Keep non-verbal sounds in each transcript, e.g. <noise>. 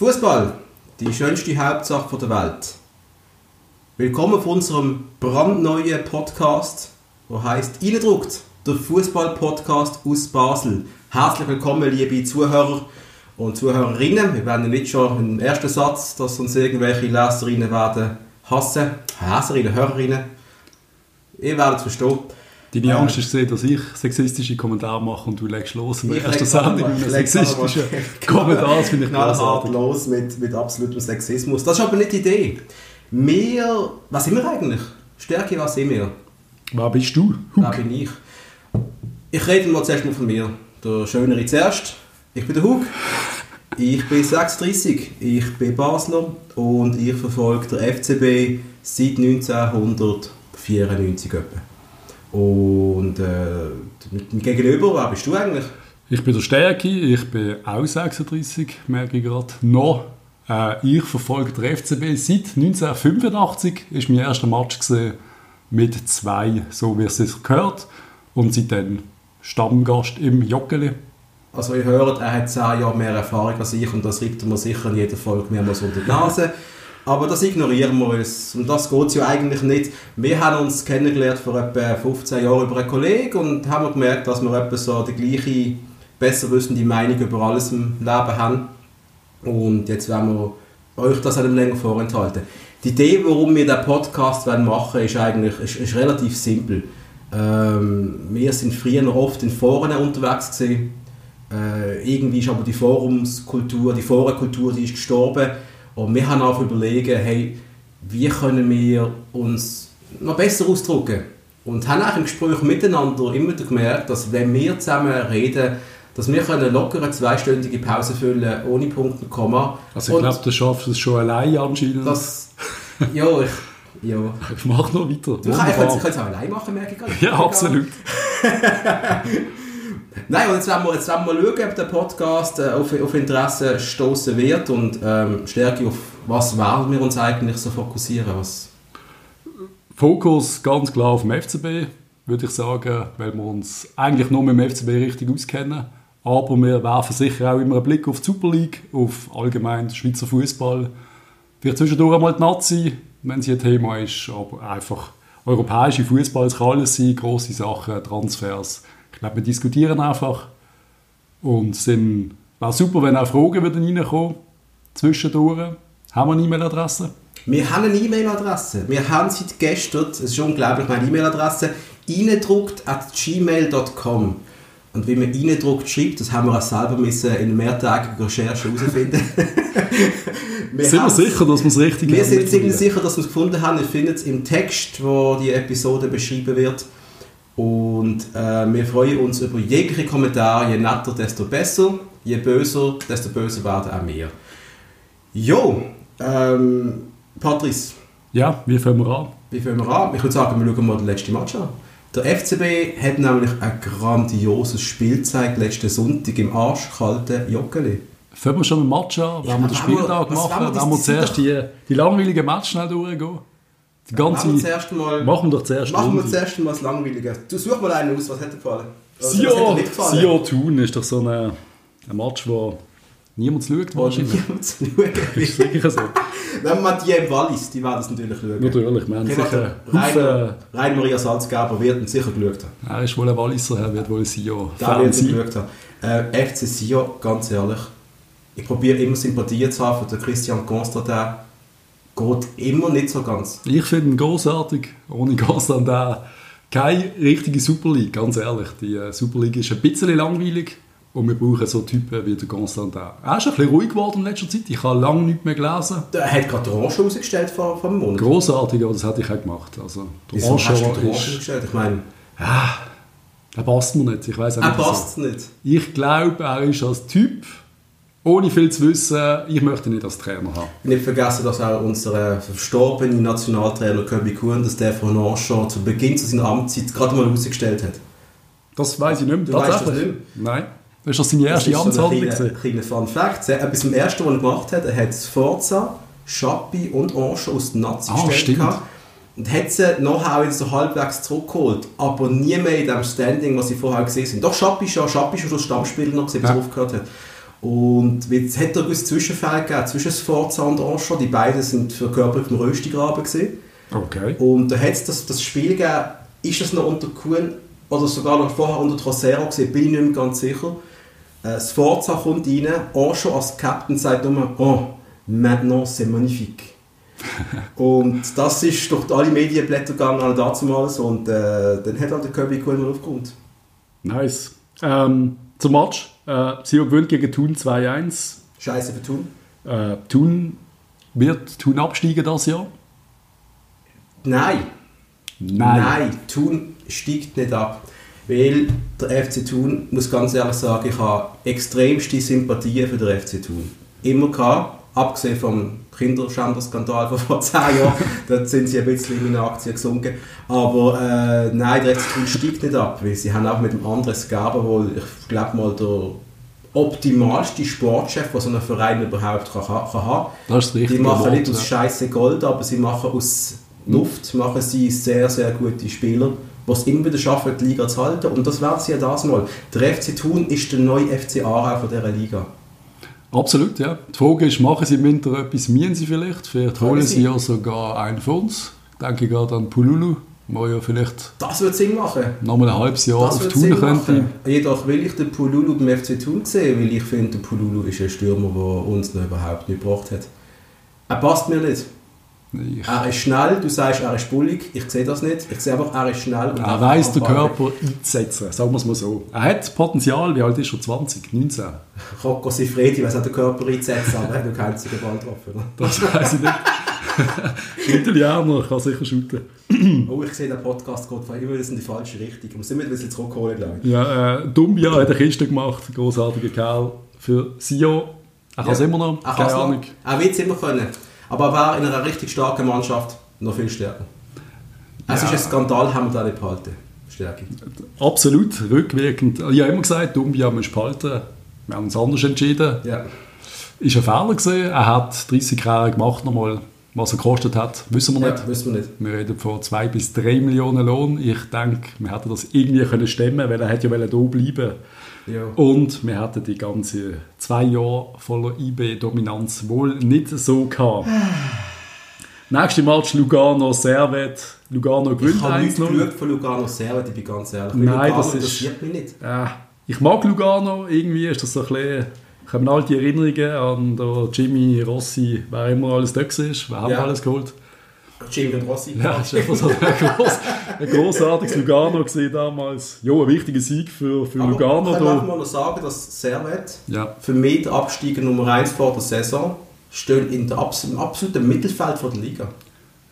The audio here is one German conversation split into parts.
Fußball, die schönste Hauptsache der Welt. Willkommen auf unserem brandneuen Podcast, der heißt Eindruckt, der Fußball-Podcast aus Basel. Herzlich willkommen, liebe Zuhörer und Zuhörerinnen. Wir werden nicht schon im ersten Satz, dass uns irgendwelche Leserinnen werden hassen, Leserinnen, Hörerinnen. Ihr werdet es verstehen. Deine Angst ist gesehen, dass ich sexistische Kommentare mache und du legst los in der ersten Sendung mit einem sexistischen <laughs> Kommentar. Das finde ich knallhart los mit, mit absolutem Sexismus. Das ist aber nicht die Idee. Wir, was sind wir eigentlich? Stärke, was sind wir? Wer bist du? Wer bin ich? Ich rede mal zuerst mal von mir. Der Schönere zuerst. Ich bin der Hug. Ich bin 36, ich bin Basler und ich verfolge der FCB seit 1994 etwa. Und äh, gegenüber, wer bist du eigentlich? Ich bin der Stärki, ich bin auch 36, merke ich gerade. Noch. Äh, ich verfolge der FCB seit 1985, ist mein erster Match mit zwei, so wie es sich gehört. Und seitdem Stammgast im Joggeli. Also ihr hört, er hat 10 Jahre mehr Erfahrung als ich und das riebt er mir sicher in jeder Folge mehrmals unter die Nase. Aber das ignorieren wir uns. Und das geht ja eigentlich nicht. Wir haben uns kennengelernt vor etwa 15 Jahren über einen Kollegen und haben gemerkt, dass wir etwa so die gleiche, besser wissende Meinung über alles im Leben haben. Und jetzt werden wir euch das einem länger vorenthalten. Die Idee, warum wir den Podcast machen ist eigentlich ist, ist relativ simpel. Ähm, wir sind früher oft in Foren unterwegs gewesen. Äh, irgendwie ist aber die Forumskultur, die Forenkultur, die ist gestorben und wir haben auch überlegen, hey, wie können wir uns noch besser ausdrücken? Und haben auch im Gespräch miteinander immer gemerkt, dass wenn wir zusammen reden, dass wir können locker eine zweistündige Pause füllen ohne Punkt und Komma. Also ich glaube, du schaffst es schon allein anscheinend. Das, ja, ich, ja. <laughs> Ich mach noch weiter. Du kannst es auch allein machen, merke ich gerade. Ja, absolut. <laughs> Nein, und jetzt werden wir, jetzt werden wir schauen, ob der Podcast äh, auf, auf Interesse stoßen wird und ähm, stärker auf was werden wir uns eigentlich so fokussieren. Was Fokus ganz klar auf dem FCB, würde ich sagen, weil wir uns eigentlich nur mit dem FCB richtig auskennen. Aber wir werfen sicher auch immer einen Blick auf die Super League, auf allgemein Schweizer Fußball. Vielleicht zwischendurch einmal die Nazi, wenn sie ein Thema ist, aber einfach europäische Fußball, es kann alles sein, grosse Sachen, Transfers. Ich glaube, wir diskutieren einfach und sind, wäre super, wenn auch Fragen würden reinkommen zwischendurch. Haben wir eine E-Mail-Adresse? Wir haben eine E-Mail-Adresse. Wir haben seit gestern, es ist unglaublich, meine E-Mail-Adresse, eindruckt at gmail.com. Und wie man eindruckt schreibt, das haben wir auch selber müssen in mehrtägiger Recherche herausfinden. <laughs> wir sind wir sicher, dass wir es richtig Wir sind ziemlich sicher, dass wir es gefunden haben. Ihr findet es im Text, wo die Episode beschrieben wird. Und äh, wir freuen uns über jegliche Kommentare. Je netter, desto besser. Je böser, desto böser werden auch wir. Jo, ähm, Patrice. Ja, wie fangen wir an? Wie fangen wir an? Ich würde sagen, wir schauen mal den letzten Match an. Der FCB hat nämlich ein grandioses Spiel gezeigt letzten Sonntag im arschkalten Joggeli. Fangen wir schon mit dem Match an? Wenn ja, wir den Spieltag machen, wenn wir zuerst die, die langweiligen Match schnell durchgehen? Die ganze, machen wir zuerst mal, machen wir doch zuerst Machen wir zuerst mal das Langweilige. Du such mal einen aus, was dir gefallen? Sio, Sio Thun ist doch so ein, ein Match, wo niemand schaut wahrscheinlich. Niemand schaut. <laughs> ist sicher so. Wenn man die im Wallis, die werden es natürlich schauen. Natürlich, wir haben sicher... Rainer, Rainer Maria Salzgeber wird ihn sicher geschaut haben. Er ist wohl ein Walliser, er wird wohl Sio Da wird ihn geschaut haben. Äh, FC Sio, ganz ehrlich, ich probiere immer Sympathie zu haben für den Christian Constantin geht immer nicht so ganz. Ich finde ihn großartig. Ohne Constantin keine richtige Super League, ganz ehrlich. Die äh, Super League ist ein bisschen langweilig und wir brauchen so Typen wie der Constantin. Er ist ein bisschen ruhig geworden in letzter Zeit. Ich habe lange nichts mehr gelesen. Er hat gerade Orange rausgestellt vor, vor einem Monat. Großartig, aber das hätte ich auch gemacht. Also, der Orange hast du Orange rausgestellt? Ich meine... Ja, er passt mir nicht. Ich weiß auch nicht. Er passt so. nicht? Ich glaube, er ist als Typ ohne viel zu wissen, ich möchte nicht als Trainer haben. Nicht vergessen, dass auch unser verstorbene Nationaltrainer Kirby Kuhn, dass der von Anschau zu Beginn seiner Amtszeit gerade mal herausgestellt hat. Das weiß ich nicht mehr. Du weißt das nicht? Nein. Das war seine erste Amtshandlung. So ein kleiner Fun Fact. Etwas im Ersten, was er gemacht hat, er hat Forza, Schappi und Anschau aus den Nazi ah, gestellt. Und hat sie nachher wieder so halbwegs zurückgeholt. Aber nie mehr in dem Standing, was sie vorher gesehen haben. Doch, Schappi schon. Schappi schon das Stammspieler noch bis ja. aufgehört hat. Und es hat da ein Zwischenfall gegeben zwischen Sforza und Osho. Die beiden sind für Körper auf dem Röstigraben gesehen. Okay. Und da hat es das, das Spiel gegeben, ist das noch unter Kuhn oder sogar noch vorher unter Trocero gesehen, bin ich nicht mehr ganz sicher. Äh, Sforza kommt rein, Osho als Captain sagt nur, oh, maintenant c'est magnifique. <laughs> und das ist durch alle Medienblätter gegangen damals und äh, dann hat halt der Kirby Kuhn mal aufgeräumt. Nice. Ähm, zum Match. Äh, Sio gewinnt gegen Thun 2-1. Scheiße für Thun. Äh, Thun wird Thun absteigen das Jahr? Nein. Nein, Thun steigt nicht ab. Weil der FC Thun, muss ganz ehrlich sagen, ich habe extremste Sympathie für den FC Thun. Immer gehabt, abgesehen vom Kinderschänderskandal von vor 10 Jahren, <laughs> da sind sie ein bisschen in meinen Aktien gesunken. Aber äh, nein, der FC Thun steigt nicht ab, weil sie haben auch mit dem Andres Gerber wohl, ich glaube mal, der optimalste Sportchef, den so ein Verein überhaupt kann, kann haben Das ist richtig. Die machen nicht Wort, aus Scheiße Gold, aber sie machen aus Luft machen sie sehr, sehr gute Spieler, es immer wieder schaffen, die Liga zu halten. Und das werden sie ja das mal. Der FC Thun ist der neue FC Aarau von dieser Liga. Absolut, ja. Die Frage ist, machen sie im Winter etwas, mieten sie vielleicht? Vielleicht holen sie. ja sogar einen von uns. Ich denke gerade an Pululu, der ja vielleicht Das wird Sinn machen. noch mal ein halbes Jahr Das auf Thun könnte. Jedoch will ich den Pululu beim FC Thun sehen, weil ich finde, der Pululu ist ein Stürmer, der uns noch überhaupt nicht gebracht hat. Er passt mir nicht. Ich, Er ist schnell, du sagst, er ist bullig. Ich sehe das nicht. Ich sehe einfach, er ist schnell. Und er weiß den. Körper einzusetzen, sagen wir es mal so. Er hat Potenzial, wie alt ist er? 20, 19? Rocco Sifredi, weiß auch den Körper einzusetzen, aber er hat noch keinen einzigen Ball getroffen. oder? Das weiß ich nicht. <laughs> Italiener kann sicher shooten. Oh, ich sehe, der Podcast geht von immer in die falsche Richtung. Wir müssen ein bisschen zurückholen, glaube ich. Ja, äh, Dumbia hat eine Kiste gemacht, großartiger Kerl. Für Sio, er kann es Ja. immer noch, Er keine noch. Ahnung. Er wird es immer können. Aber er wäre in einer richtig starken Mannschaft noch viel stärker. Es Ja. ist ein Skandal, haben wir da nicht behalten. Stärke. Absolut, rückwirkend. Ich habe immer gesagt, Dumbia muss behalten. Wir haben uns anders entschieden. Ja. Ist ein Fehler gewesen. Er hat 30 Jahre gemacht nochmal. Was er gekostet hat, wissen wir nicht. ja, wissen wir nicht. Wir reden von 2 bis 3 Millionen Lohn. Ich denke, wir hätten das irgendwie können stemmen weil er hätte ja hier bleiben Ja. Und wir hätten die ganze zwei Jahre voller IB-Dominanz wohl nicht so gehabt. <sighs> Nächste Match Lugano Servet. Lugano Ich gewinnt habe nichts 1-0. geschaut von Lugano Servet, ich bin ganz ehrlich. Nein, Lugano das ist- interessiert mich nicht. Äh, ich mag Lugano, irgendwie ist das so ein bisschen, kommen alte Erinnerungen an der Jimmy Rossi, wer immer alles da war, wer haben Ja. alles geholt. Jimmy und Rossi. Ja, das war ein, gross, ein grossartiges Lugano damals. Ja, ein wichtiger Sieg für, für Aber Lugano. kann man Da. mal noch sagen, dass Servet Ja, für mich der Absteiger Nummer 1 vor der Saison stehen in der im absoluten Mittelfeld von der Liga.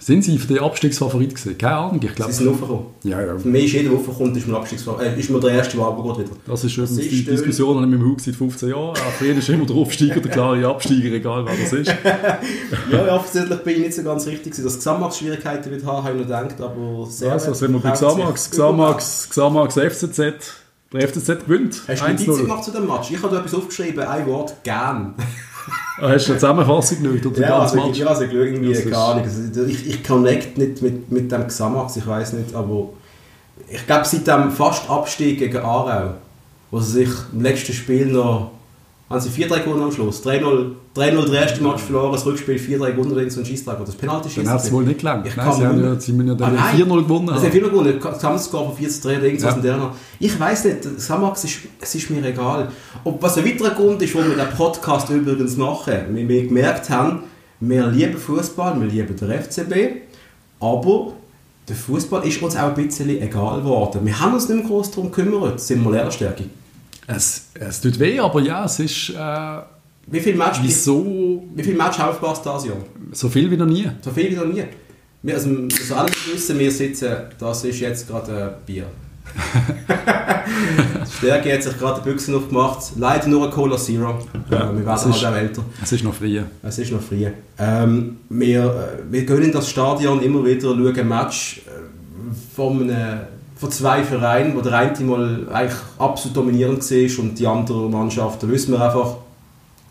Sind sie für den Abstiegsfavorit gewesen? Keine Ahnung, ich Sie glaube. sind aufgekommen. Ja, ja. Für mich ist jeder, der aufkommt, ist mir Abstiegsfall. Äh, ist mir der erste, der runtergeht wieder. Das ist übrigens die schön. Diskussion mit dem Hug seit 15 Jahren. Für jeden ist immer der Aufsteiger der klare Absteiger, egal wer das ist. Ja, offensichtlich bin ich nicht so ganz richtig gewesen. Dass Xamax Schwierigkeiten wird haben, habe ich noch gedacht, aber sehr Also sind wir bei Xamax, Xamax, Xamax FCZ. Der FCZ gewinnt. Hast du Notizen 1-0. gemacht zu dem Match? Ich habe da etwas aufgeschrieben, ein Wort, gern. Ah, Hast du eine Zusammenfassung geschaut oder Ja, ganz also, ich also irgendwie Das gar nicht. Also, ich, ich connect nicht mit, mit dem Xamax, ich weiß nicht, aber ich glaube seit dem fast Abstieg gegen Aarau, wo sie sich im letzten Spiel noch haben sie 4-3 gewonnen am Schluss. 3-0 3-0 der erste Match verloren, das Rückspiel 4-3 gewonnen und so ein Schießtrag. Das Penalty Dann hat es wohl nicht gelangt. Ich Nein, sie haben ja, sie müssen ja dann Ah, nein. 4-0 gewonnen Also, haben. viel gewonnen. Gesamtscore von 4 zu 3 oder irgendwas Ja. in der. Ich weiß nicht, Samax ist, es ist mir egal. Und was ein weiterer Grund ist, warum wir den Podcast übrigens machen, wir, wir gemerkt haben, wir lieben Fußball, wir lieben den FCB, aber der Fußball ist uns auch ein bisschen egal geworden. Wir haben uns nicht mehr groß darum gekümmert, sind wir Lehrerstärke. Es, es tut weh, aber ja, es ist äh, Wie viele Matches, wieso wie haben wir verpasst dieses Jahr? so viel wie noch nie. So viel wie noch nie. Wir, also, also alle wissen, wir sitzen, das ist jetzt gerade ein Bier. <laughs> Stärke hat sich gerade die Büchsen aufgemacht. Leider nur ein Cola Zero. Ja, äh, wir das werden ist- halt auch älter. Es ist noch früh. Es ist noch früh. Ähm, wir, äh, wir gehen in das Stadion immer wieder schauen ein Match äh, von, einem, von zwei Vereinen, wo der eine mal eigentlich absolut dominierend war und die andere Mannschaft, da wissen wir einfach,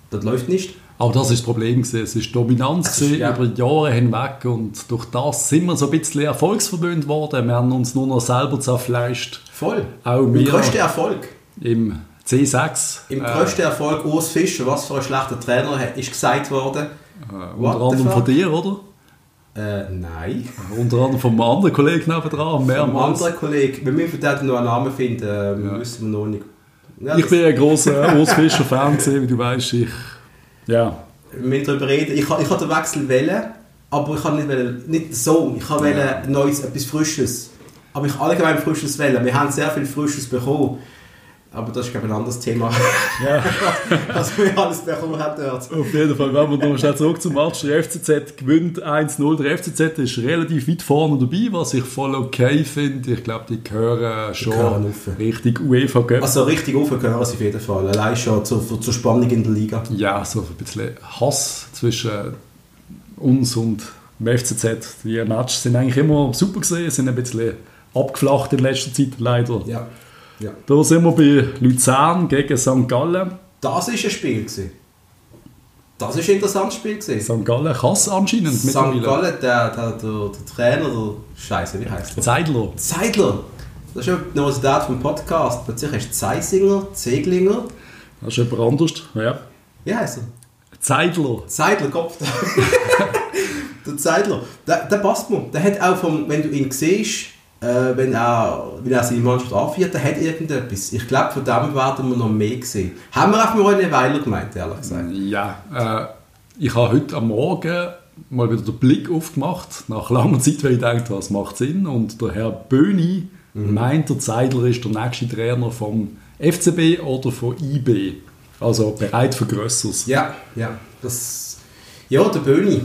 das läuft nicht. Aber das ist das Problem gewesen. Es ist Dominanz Es ist- ja. über Jahre hinweg und durch das sind wir so ein bisschen erfolgsverwöhnt worden. Wir haben uns nur noch selber zerfleischt. Voll. Auch Mein wir größter Erfolg. im C6. Im äh, grössten Erfolg Urs Fischer, was für ein schlechter Trainer, ist gesagt worden. äh, unter anderem von dir, oder? Äh, nein. <laughs> Unter anderem vom anderen Kollegen nebenan, Ein mehrmals. anderer Kollege, wenn wir für den noch einen Namen finden, äh, Ja. wissen wir noch nicht. Ja, Ich bin ein grosser Urs Fischer-Fan, gewesen, <laughs> wie du weißt. Ich, ja, wir müssen darüber reden. Ich, ich habe den Wechsel wählen, aber ich habe nicht, wollen- nicht so. Ich habe Ja. ja. Neues, etwas Frisches. Aber ich allgemein Frisches wählen. Wir haben sehr viel Frisches bekommen. Aber das ist, glaube ich, ein anderes Thema, <laughs> ja. <laughs> was wir alles bekommen haben dort. Auf jeden Fall, wenn wir noch schnell zurück zum Match. Der FCZ gewinnt 1-0. Der FCZ ist relativ weit vorne dabei, was ich voll okay finde. Ich glaube, die gehören schon gehören rauf. richtig UEFA Cup. Also richtig aufgehört sie auf jeden Fall. Allein schon zur, zur Spannung in der Liga. ja, so ein bisschen Hass zwischen uns und dem FCZ. Die Matches sind eigentlich immer super gesehen, sind ein bisschen abgeflacht in letzter Zeit leider. Ja. Ja. Da sind wir bei Luzern gegen St. Gallen. Das war ein Spiel. Gewesen. Das war ein interessantes Spiel. Gewesen. St. Gallen kann es anscheinend St. mittlerweile. Gallen, der, der, der, der Trainer, der Scheiße, wie heißt der? Zeidler. Zeidler. Das ist ja die Nervosität vom Podcast. Plötzlich hast du Zeisinger, Zeglinger. Das ist jemand anders. Ja. Wie heißt er? Zeidler. Zeidler, Kopf. <laughs> der Zeidler. Der, der passt mir. Der hat auch, vom, wenn du ihn siehst, äh, wenn, er, wenn er seine Mannschaft anführt, der hat irgendetwas. Ich glaube, von dem werden wir noch mehr sehen. Haben wir einfach mal eine Weiler gemeint, ehrlich gesagt. Ja, äh, ich habe heute am Morgen mal wieder den Blick aufgemacht, nach langer Zeit, weil ich dachte, was macht Sinn. Und der Herr Böhni meint, der Zeidler ist der nächste Trainer vom FCB oder von IB. Also bereit für Grösseres. Ja, ja. Das, ja, der Böhni.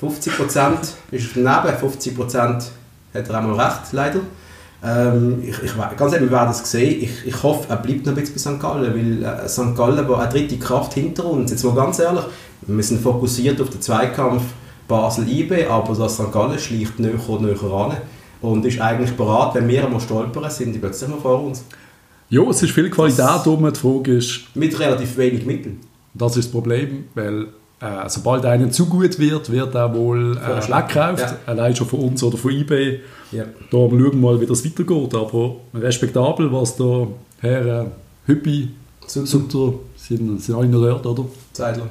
50% ist daneben, 50% hat er einmal recht, leider. Ähm, ich, ich, ganz ehrlich, wir werden es sehen. Ich, ich hoffe, er bleibt noch ein bisschen bei St. Gallen, weil äh, St. Gallen war eine dritte Kraft hinter uns. Jetzt mal ganz ehrlich, wir sind fokussiert auf den Zweikampf Basel-IB, aber das St. Gallen schleicht näher und näher ran und ist eigentlich bereit, wenn wir einmal stolpern, sind die plötzlich mal vor uns. Ja, es ist viel Qualität um. Die Frage ist, Mit relativ wenig Mitteln. das ist das Problem, weil äh, sobald einer zu gut wird, wird er wohl äh, weggekauft. Ja. Allein schon von uns oder von IB. Ja. Da schauen wir mal, wie das weitergeht. Aber respektabel, was da Herr äh, Hüppi, Sutter. Sind, sind alle noch dort, oder? Zeidler.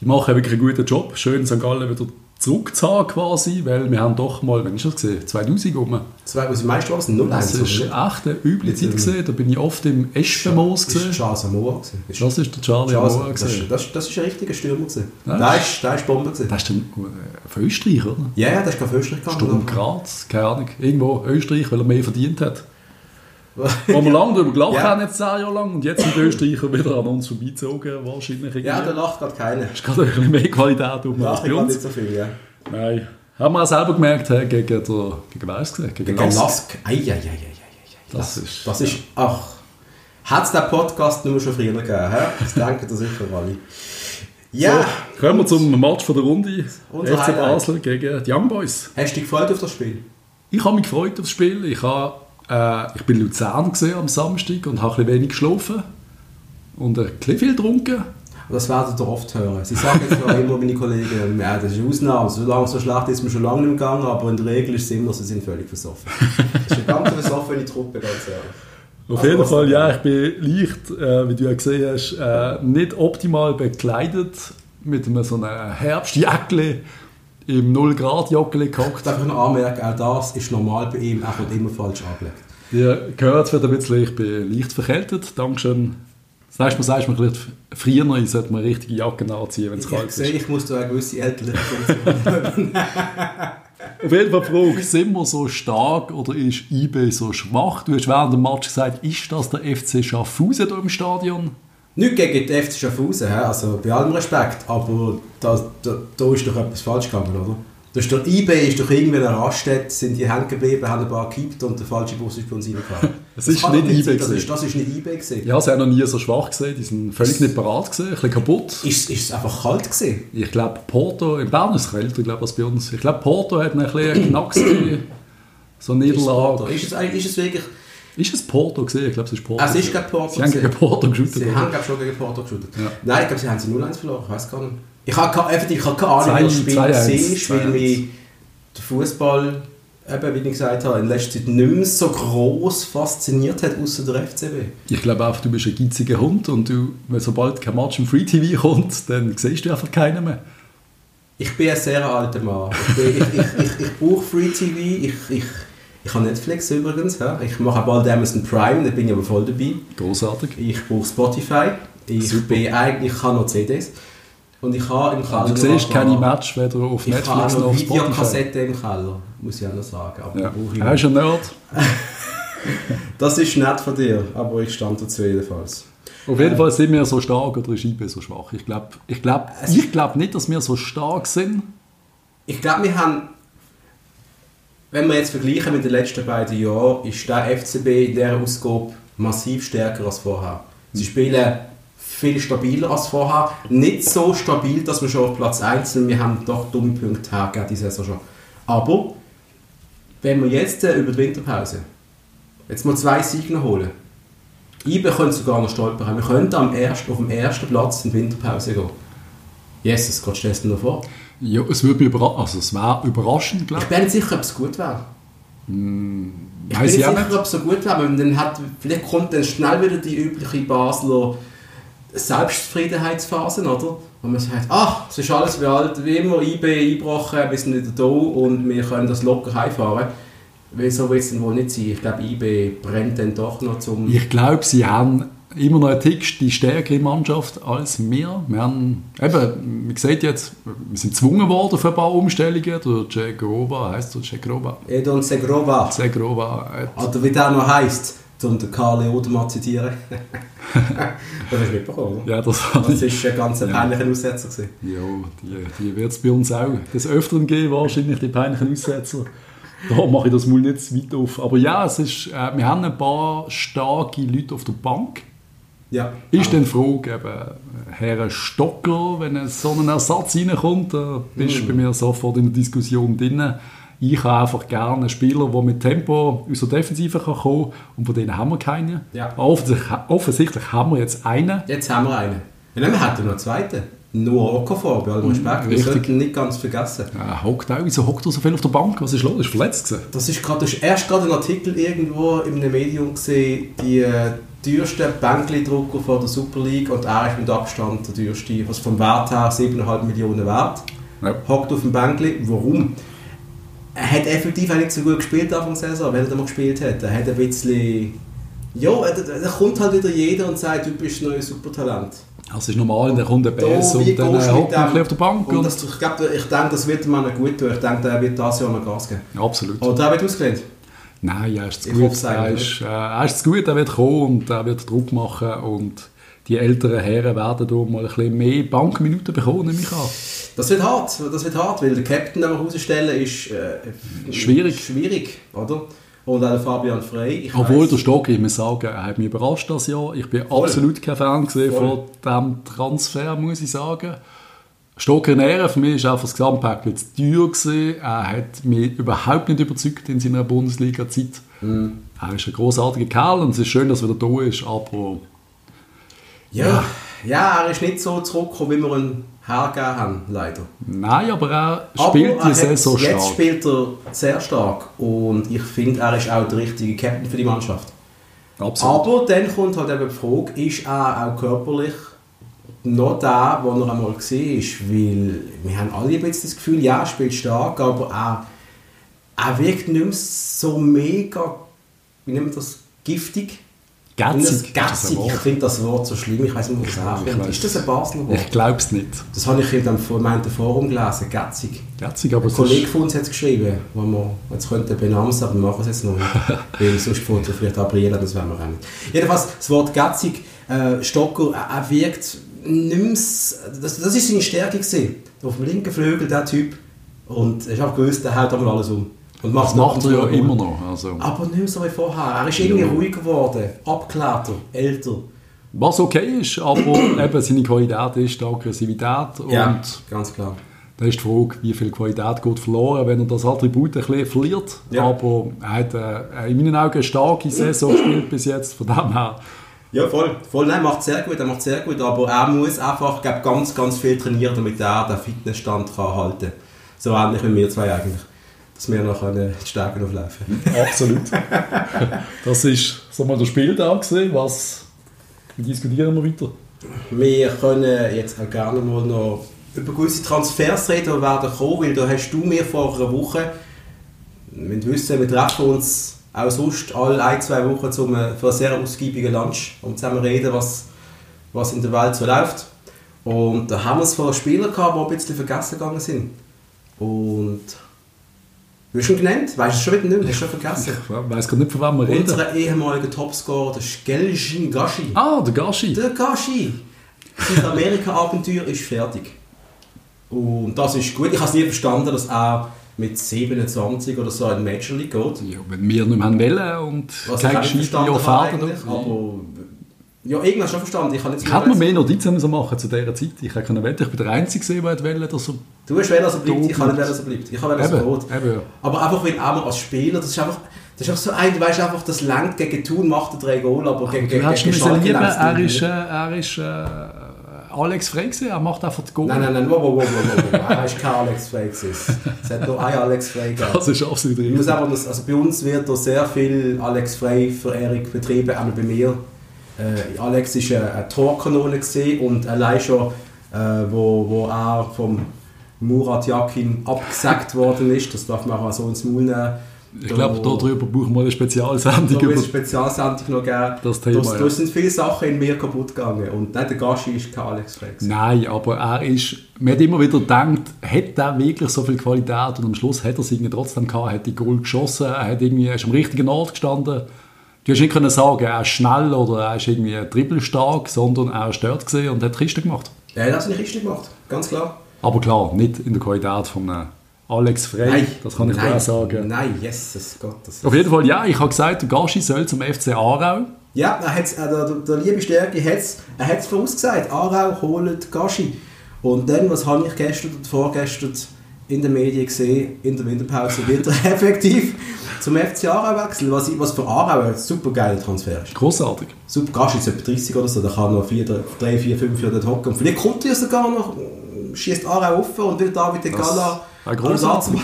Die machen wirklich einen guten Job. Schön, St. Gallen wieder zurückzuhaben quasi, weil wir haben doch mal, wann ist das gesehen? 2000 rum. Zwei, was meinst du, was? 0 Das ist echt eine üble Zeit ähm, gesehen. Da bin ich oft im Eschenmoos Das war gesehen. Charles gewesen. Das ist- Das ist der Charlie das, gesehen. ist- das, das ist ein richtiger Stürmer. gewesen. Ja. Der ist, der ist Bombe. gewesen. Das ist dann äh, von Österreich, oder? Ja, ja, das ist kein Österreich. Sturm Graz, keine Ahnung. Irgendwo Österreich, weil er mehr verdient hat. Wo wir lange darüber gelacht Ja. haben, jetzt zehn Jahre lang. Und jetzt sind die Österreicher wieder an uns vorbeizogen, wahrscheinlich. Ja, da irgendwie. lacht gerade keiner. ist gerade ein bisschen mehr Qualität um als bei uns. nicht so viel, ja. Nein. Haben wir auch selber gemerkt, hä, gegen, der, gegen wer ist es gesehen? Gegen Gegen Lask. Lask. Eieieiei. Das Das, ist- das ist... Ach. Hat es den Podcast nur schon früher gegeben? hä? Das denken da sicher alle. Ja. So, kommen wir zum Match von der Runde. Unser FC. Basel gegen die Young Boys. Hast du dich gefreut auf das Spiel? Ich habe mich gefreut auf das Spiel. Ich, habe, äh, ich bin in Luzern gesehen am Samstag und habe ein bisschen wenig geschlafen. Und ein bisschen viel getrunken. Das werdet ihr oft hören. Sie sagen jetzt noch immer, meine Kollegen, ja, das ist eine Ausnahme. So, lange, so schlecht ist mir schon lange nicht gegangen, aber in der Regel ist es immer, sie sind völlig versoffen. Das ist eine ganz versoffene Truppe, ganz ehrlich. Auf Also, jeden Fall, ja, ich bin leicht, äh, wie du ja gesehen hast, äh, nicht optimal bekleidet. Mit einem so einem Herbstjäckchen im 0-Grad-Jockeli gehockt. Ich darf noch anmerken, auch das ist normal bei ihm, er wird immer falsch angelegt. Ihr hört es wieder ein bisschen, ich bin leicht verkältet. Dankeschön. Das heißt, man sagt mir vielleicht, früher ich sollte man richtige Jacken anziehen, wenn es Ich kalt ist. ich muss da eine gewisse ältere <laughs> Auf jeden Fall Frage, sind wir so stark oder ist IB so schwach? Du hast während dem Match gesagt, ist das der FC Schaffhausen hier im Stadion? Nicht gegen die FC Schaffhausen, also bei allem Respekt, aber da, da, da ist doch etwas falsch gegangen, oder? Da ist der eBay ist doch irgendwie in einer Raststätte, sind die hängen geblieben, haben ein paar gekippt und der falsche Bus ist bei uns reingefahren. Das ist nicht eBay Das ist, das ist nicht eBay gewesen. Ja, sie haben noch nie so schwach gesehen, die sind völlig nicht parat gesehen, ein bisschen kaputt. Ist, ist es einfach kalt gewesen? Ich glaube, Porto, in Bern ist es kälter, glaube ich, als bei uns. Ich glaube, Porto hat ein bisschen einen Knacks <coughs> gegeben. So Ist Niederlage. Ist, es, ist es wirklich... Ist es Porto gesehen? Ich glaube, es ist Porto. Es ist gegen Porto Sie haben gegen. Porto geschootet. Sie haben glaub, schon gegen Porto geshootet. Ja. Nein, ich glaube, sie haben sie 0-1 verloren, ich weiß gar nicht. Ich habe keine, effektiv, Ahnung, wie das Spiel 2-1, gesehen ist, weil 2-1. mich der Fußball eben, wie ich gesagt habe, in letzter Zeit nicht mehr so gross fasziniert hat, außer der FCB. Ich glaube einfach, du bist ein geiziger Hund und du, wenn sobald kein Match im Free TV kommt, dann siehst du einfach keinen mehr. Ich bin ein sehr alter Mann. Ich, bin, ich, ich, ich, ich brauche Free TV, ich, ich, ich habe Netflix übrigens, ja. ich mache bald Amazon Prime, da bin ich aber voll dabei. Großartig. Ich brauche Spotify, ich, Super. bin eigentlich, ich habe noch CDs. Und ich habe im Keller... Du siehst keine Match weder auf Ich Netflix habe noch auf Spotify. Videokassette im Keller, muss ich auch noch sagen. Aber Ja. brauche ich Er ist ein Nerd. <laughs> Das ist nett von dir, aber ich stand dazu jedenfalls. Auf jeden Fall sind wir so stark oder ist IB so schwach. Ich glaube ich glaub, ich glaub nicht, dass wir so stark sind. Ich glaube, wir haben, wenn wir jetzt vergleichen mit den letzten beiden Jahren, ist der FCB in dieser Ausgabe massiv stärker als vorher. Sie spielen viel stabiler als vorher. Nicht so stabil, dass wir schon auf Platz 1 sind. Wir haben doch dumme Punkte hergegeben, diese Saison schon. Aber, wenn wir jetzt äh, über die Winterpause jetzt mal zwei Siege holen, IBE könnte sogar noch stolpern. Wir könnten am ersten, auf dem ersten Platz in die Winterpause gehen. Jesus, Gott stellst du dir vor? Ja, es würde überra also es wäre überraschend, Ich glaube bin nicht sicher, ob es gut wäre. ich. Ich bin nicht ich sicher, nicht. ob es so gut wäre. Dann hat, vielleicht kommt dann schnell wieder die übliche Basler Selbstzufriedenheitsphase, oder? Wo man sagt, ach, es ist alles wie alt, wie immer, IB eingebrochen, wir sind wieder da und wir können das locker heimfahren. Weil so wird es dann wohl nicht sein. Ich glaube, IB brennt dann doch noch zum... Ich glaube, sie haben immer noch einen Tick die stärkere Mannschaft als wir. Wir haben, eben, man sieht jetzt, wir sind gezwungen worden für ein paar Umstellungen. Der Cegrova, heisst der Cegrova? Edon Segrova. Cegrova hat Oder wie der noch heisst, um den Karl Odermatt zu zitieren. <laughs> das hast du mitbekommen, oder? Ja, das habe Das war ein ganz Ja. peinlicher Aussetzer. Gewesen. Ja, die, die wird es bei uns auch des Öfteren geben, wahrscheinlich, die peinlichen Aussetzer. Da mache ich das mal nicht zu weit auf. Aber ja, es ist, äh, wir haben ein paar starke Leute auf der Bank. Ja. Ist dann die Frage, eben, Herr Stocker, wenn ein so ein Ersatz reinkommt, da bist du bei mir sofort in der Diskussion drin. Ich habe einfach gerne einen Spieler, der mit Tempo aus der Defensive kann kommen kann und von denen haben wir keinen. Ja. Offensichtlich, offensichtlich haben wir jetzt einen. Jetzt haben wir einen. Ja, nein, wir hätten noch einen zweiten. Nur Okafor, bei allem Respekt. Wir richtig. sollten ihn nicht ganz vergessen. Er hockt auch, wieso hockt er so viel auf der Bank? Was ist los? Ist verletzt gewesen? Das ist gerade, du hast erst gerade ein Artikel irgendwo in einem Medium gesehen, die äh, teuersten Bänkli-Drucker von der Super League und er ist mit Abstand der teuerste, also vom Wert her 7,5 Millionen wert. Ja. Hockt auf dem Bänkli. Warum? Er hat effektiv auch nicht so gut gespielt Anfang der Saison, wenn er mal gespielt hat. Er hat ein bisschen... Ja, da, kommt halt wieder jeder und sagt, du bist ein neues Supertalent. Das ist normal, dann kommt Da, Bass wie und dann äh, hockt er ein bisschen auf der Bank. Und Und das, ich, glaub, ich denke, das wird ihm gut tun. Ich denke, der wird das Jahr noch Gas geben. Absolut. Oder er wird ausgelehnt. Nein, er ist zu gut. hoff's Er ist, äh, er ist gut, er wird kommen und er wird Druck machen und die älteren Herren werden da mal ein bisschen mehr Bankminuten bekommen, nehme ich an. Das wird hart, das wird hart, weil der Captain, wir rausstellen, ist äh, Schwierig. schwierig, oder? Und auch Fabian Frey. Obwohl weiss- der Stock, ich muss sagen, er hat mich überrascht das Jahr. Ich bin Voll. absolut kein Fan Voll. von diesem Transfer, muss ich sagen. Stocker in Ehren, für mich ist einfach das Gesamtpaket zu teuer gewesen. Er hat mich überhaupt nicht überzeugt in seiner Bundesliga-Zeit. Mhm. Er ist ein großartiger Kerl und es ist schön, dass er wieder da ist, aber ja, ja, er ist nicht so zurückgekommen, wie wir ihn hergegeben haben, leider. nein, aber er Aber spielt er die Saison Jetzt stark. spielt er sehr stark und ich finde, er ist auch der richtige Captain für die Mannschaft. Absolut. Aber dann kommt halt eben die Frage, ist er auch körperlich noch da, wo er einmal war? Weil wir haben alle ein bisschen das Gefühl, ja, er spielt stark, aber er, er wirkt nicht mehr so mega, wie nennt man das, giftig. Das das ein Gätzig, ich finde das Wort so schlimm, ich weiß nicht, was weiss. herkommt. Ist das ein Basler Wort? Ich glaube es nicht. Das habe ich in dem vermeinten Forum gelesen, Gätzig. Gätzig, aber Ein Kollege von uns hat es geschrieben, wo wir, jetzt könnte er benennen, aber wir machen es jetzt noch nicht. <laughs> Weil sonst er vielleicht Gabriela, das werden wir auch nicht. Jedenfalls, das Wort Gatzig, äh, Stocker, er, er wirkt nicht mehr, s- das, das ist seine Stärke gewesen. Auf dem linken Flügel, der Typ. Und ich habe gewusst, der haut einmal alles um. Und das noch macht er ja immer noch. Also, Aber nicht mehr so wie vorher. Er ist irgendwie Ja. ruhiger geworden, abgeklärter, älter. was okay ist, aber <coughs> eben seine Qualität ist die Aggressivität und ganz klar. da ist die Frage, wie viel Qualität geht verloren, wenn er das Attribut ein bisschen verliert. Ja. Aber er hat äh, in meinen Augen eine starke Saison <coughs> gespielt bis jetzt, von dem her. Ja, voll. voll nein, macht sehr gut, er macht sehr gut, aber er muss einfach glaub, ganz, ganz viel trainieren, damit er den Fitnessstand kann halten kann. So ähnlich wie wir zwei eigentlich. dass wir noch die Stärken auflaufen <laughs> Absolut. das ist so mal der Spieltag gesehen. Was diskutieren wir weiter? Wir können jetzt auch gerne mal noch über gewisse Transfers reden, die werden kommen, weil da hast du mir vor einer Woche, wir wissen, wir treffen uns auch sonst alle ein, zwei Wochen zum, für einen sehr ausgiebigen Lunch, um zusammen reden, was, was in der Welt so läuft. Und da haben wir es von Spielern gehabt, die ein bisschen vergessen gegangen sind. Und Du hast schon genannt? Weißt du schon wieder nicht mehr? Hast du schon vergessen? Ich weiß gar nicht, von wem wir reden. Unser ehemaliger Topscorer, der Skelschin Gashi. Ah, der Gashi. Der Gashi. Sein Amerika-Abenteuer ist fertig. Und das ist gut. Ich habe es nie verstanden, dass er mit 27 oder so in die Major League geht. Ja, wenn wir nicht mehr wollen und Was kein ich nicht gescheiter verstanden Jahr habe fährt. eigentlich, aber... Ja, irgendwas schon verstanden. Ich, habe Ich hätte mir mehr Notizen müssen machen zu dieser Zeit. Ich hätte wetten, ich bin der Einzige gesehen, der wollte, dass er... Du hast wollen, dass er bleibt, ich kann nicht wollen, dass er bleibt. Ich habe wollen, dass er geht. ja. Aber einfach, weil auch als Spieler, das ist einfach... Das ist einfach so ein, du weißt einfach, das lenkt gegen Thun, macht er drei Goal, aber gegen, Du gegen, gegen müssen Schalke er ist, äh, er ist äh, Alex Frey gewesen, er macht einfach die Goal. Nein, nein, nein, wow, wow, wow, wow. Er ist kein Alex Frey gewesen. Es hat nur einen Alex Frey gegeben. Das ist absolut Ich richtig. muss aber, das- also bei uns wird da sehr viel Alex Frey Verehrung betrieben, einmal bei mir. Äh, Alex war eine, eine Torkanone gewesen und allein schon, äh, wo, wo er vom Murat Yakin abgesagt worden ist, das darf man auch so ins Maul nehmen. Ich glaube, darüber brauchen wir eine Spezialsendung. Da Über es Spezialsendung noch geben. Das Thema, Da, ja. sind viele Sachen in mir kaputt gegangen und nicht der Gashi ist kein Alex gewesen. Nein, aber er ist, man hat immer wieder gedacht, hat er wirklich so viel Qualität und am Schluss hat er es irgendwie trotzdem gehabt, er hat die Goal geschossen, er, hat irgendwie, er ist am richtigen Ort gestanden. Du hast nicht können sagen, er ist schnell oder er ist irgendwie dribbelstark, sondern er ist dort gesehen und hat Kiste gemacht. Ja, er hat nicht richtig gemacht, ganz klar. Aber klar, nicht in der Qualität von einem Alex Frey, das kann ich dir nein, auch sagen. Nein, Jesus Gott. Das Auf jeden Fall, ja, ich habe gesagt, der Gashi soll zum FC Aarau. Ja, er hat's, äh, der, der, liebe Stärke hat's, er hat es vorausgesagt. Aarau holt Gashi. Und dann, was habe ich gestern und vorgestern in den Medien gesehen, in der Winterpause, wird er <laughs> effektiv zum FC Aarau wechseln, was, was für Aarau ein super geiler Transfer ist. Großartig. Super, Gashi ist etwa 30 oder so, der kann noch 3, 4, 5 Jahre dort hocken. Und vielleicht kommt er sogar noch, schießt Aarau offen und will David de Gala großartig.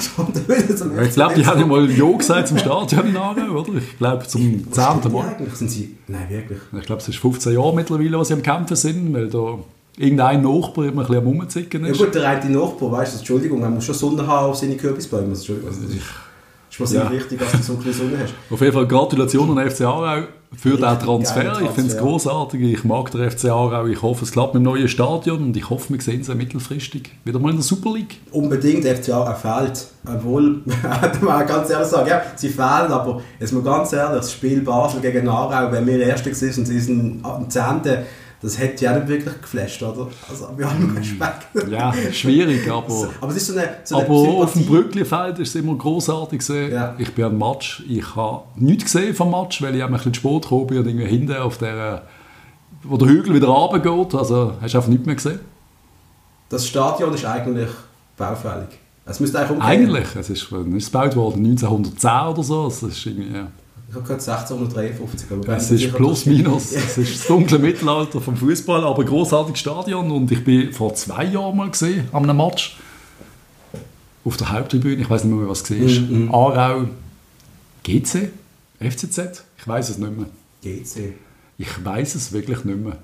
Will er zum Ich glaube, die haben ja mal Ja <laughs> gesagt zum Stadion Aarau, oder? Ich glaube, zum Was zehnten sind die Mal. eigentlich? Sind sie, nein, wirklich. Ich glaube, es ist 15 Jahre mittlerweile, was sie am Kämpfen sind, weil da irgendein Nachbar immer ein bisschen am Rumzicken Ja ist. gut, der eine Nachbar, weißt du, Entschuldigung, man muss schon Sonne haben auf seine Kürbisbäume. Also, Entschuldigung, also, ist, sehr Ja. wichtig, dass du so eine Sonne hast. Auf jeden Fall Gratulation an den FC Aarau für diesen Richtig Transfer. Ich finde es großartig. Ich mag den FC Aarau. Ich hoffe, es klappt mit dem neuen Stadion und ich hoffe, wir sehen sie mittelfristig wieder mal in der Super League. Unbedingt, der FCA er fehlt. Obwohl, <laughs> man ganz ehrlich sagen, ja, sie fehlen, aber jetzt mal ganz ehrlich, das Spiel Basel gegen Aarau, wenn wir Erste waren und sie sind am 10., das hätte ja nicht wirklich geflasht, oder? Also, wir haben Respekt. Ja, schwierig, aber... Aber es ist so eine, so eine Aber auf dem Brücklifeld ist es immer großartig gesehen. Ja. Ich bin am Match. Ich habe nichts gesehen vom Match, weil ich ein bisschen spät gekommen bin und irgendwie hinten auf der, wo der Hügel wieder runtergeht. Also hast du einfach nichts mehr gesehen. Das Stadion ist eigentlich baufällig. Es müsste eigentlich umgehen. Eigentlich, es ist, wann ist es gebaut worden 1910 oder so. Es ist irgendwie, ja. Ich habe gehört 1653. Aber Es ist plus minus. <laughs> Es ist das dunkle Mittelalter vom Fußball, aber ein großartiges Stadion und ich bin vor zwei Jahren mal gesehen an einem Match auf der Haupttribüne. Ich weiß nicht mehr, was es war. Mhm. Aarau, GC, FCZ. Ich weiß es nicht mehr. GC. Ich weiß es wirklich nicht mehr.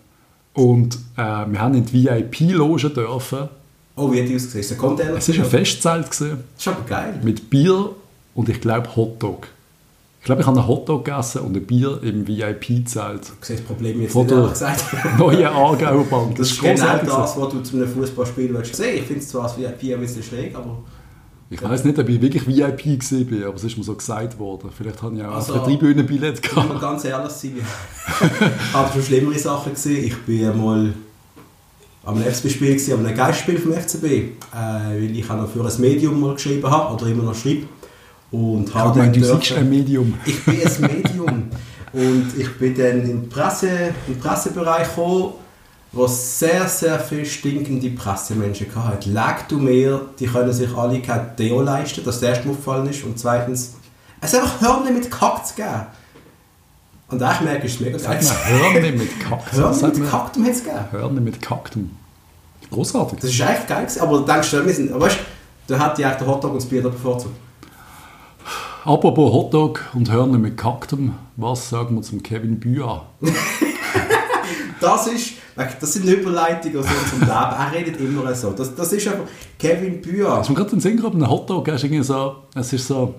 Und äh, wir haben in die VIP-Loge dürfen. Oh, wie hat die ausgesehen? Ist? Es war ein Festzelt gewesen, Das ist aber geil. mit Bier und ich glaube Hotdog. Ich glaube, ich habe einen Hotdog gegessen und ein Bier im VIP-Zelt. Du siehst das Problem jetzt Von nicht, gesagt. Neue Aargauer Bank. <laughs> Das ist genau das, was du zu einem Fußballspiel willst sehen. Ich finde es zwar als VIP ein bisschen schräg, aber Ich weiß nicht, ob ich wirklich VIP bin, aber es ist mir so gesagt worden. Vielleicht habe ich auch Also, ein Tribünenbillett ich muss gehabt. ganz ehrlich sein. Ich habe schon schlimmere Sachen gesehen. Ich bin mal am FCB-Spiel, einem Geistspiel vom FCB, äh, weil ich auch noch für ein Medium mal geschrieben habe, oder immer noch schreibe. Und Ich habe dann du dürfen- ein Medium. Ich bin ein Medium. und ich bin dann in den, Presse, in den Pressebereich gekommen, wo sehr, sehr viele stinkende Pressemenschen hatte. Leg du mir, die können sich alle kein Deo leisten, das erste Mal aufgefallen ist. Und zweitens, es einfach Hörner mit Kack zu geben. Und ich merke, es ist mega geil. Hörner mit Kaktus. <laughs> Hörner Sag mit Kaktum hat es gegeben. Hörner mit Kaktum. Großartig. Das ist echt geil gewesen. Aber du denkst, wir sind, weißt du, da hat die eigentlich den Hotdog und das Bier da bevorzugt. Apropos Hotdog und Hörner mit Kaktum, was sagen wir zum Kevin Büa? <laughs> Das ist, das sind Überleitungen aus unserem Leben. Er redet immer so. Das, das ist einfach Kevin Büa. Ist mir gerade den Sinn gekommen, ein Hotdog, ist irgendwie so, es ist so,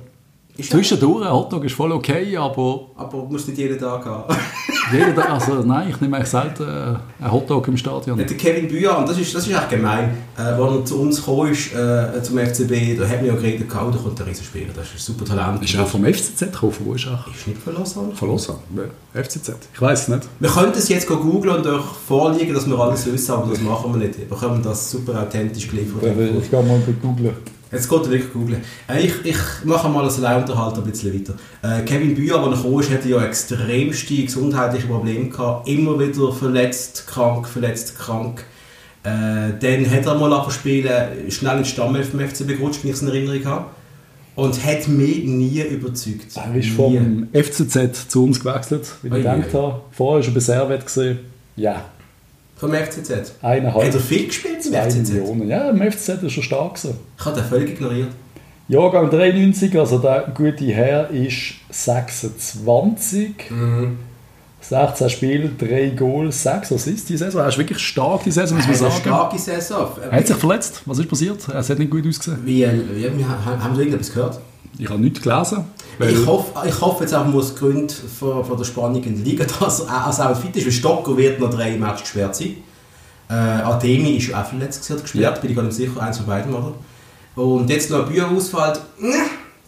Ist zwischendurch, ein Hotdog ist voll okay, aber Aber muss nicht jeden Tag haben. <laughs> jeder, Tag- also nein, ich nehme eigentlich selten äh, einen Hotdog im Stadion. Der Kevin Büa, und das ist, das ist echt gemein, äh, als er zu uns gekommen ist, äh, zum FCB, da haben wir ja geredet, oh, da kommt der Riesenspieler, das ist ein super Talent. Ist er vom FCZ gekommen? Wo ist er? Ist nicht verlassen. Von Lausanne? FCZ? Ich weiß es nicht. Wir könnten es jetzt googeln und euch vorliegen, dass wir alles wissen, aber das machen wir nicht. Wir bekommen das super authentisch geliefert. gehe mal googeln. Jetzt geht er wirklich googeln. Äh, ich, ich mache mal als Alleinunterhalt ein bisschen weiter. Äh, Kevin Bühr, als er gekommen ist, hatte ja extremste gesundheitliche Probleme gehabt. Immer wieder verletzt, krank, verletzt, krank. Äh, dann hat er mal abgespielt, schnell in den Stamm vom FCB gerutscht, wenn ich es in Erinnerung habe. Und hat mich nie überzeugt. Er ist Nie. vom FCZ zu uns gewechselt, wie ich Ui, gedacht habe. Vorher war er bei Servet. Ja, Vom FCZ. eineinhalb, Hat er viel gespielt im FCZ? Millionen. Ja, im FCZ ist er stark gewesen. Ich habe den völlig ignoriert. Jahrgang 93, also der gute Herr ist 26. 16 Spiele, 3 Goals, 6 Assists die Saison. Er ist wirklich stark die Saison, muss man Er sagen. starke Saison. Er hat sich verletzt. Was ist passiert? Es hat nicht gut ausgesehen. Wie, wie, haben wir irgendetwas gehört? Ich habe nichts gelesen. Ich hoffe, ich hoffe jetzt auch aus Gründen von, von der Spannung in der Liga, <laughs> dass er also auch fit ist, weil Stocker wird noch drei Matches gesperrt sein. Äh, Ademi ist ja auch verletzt, gesperrt, Ja. bin ich gar nicht sicher, eins von beiden, oder? Und jetzt noch ein Bühr ausfällt, ne,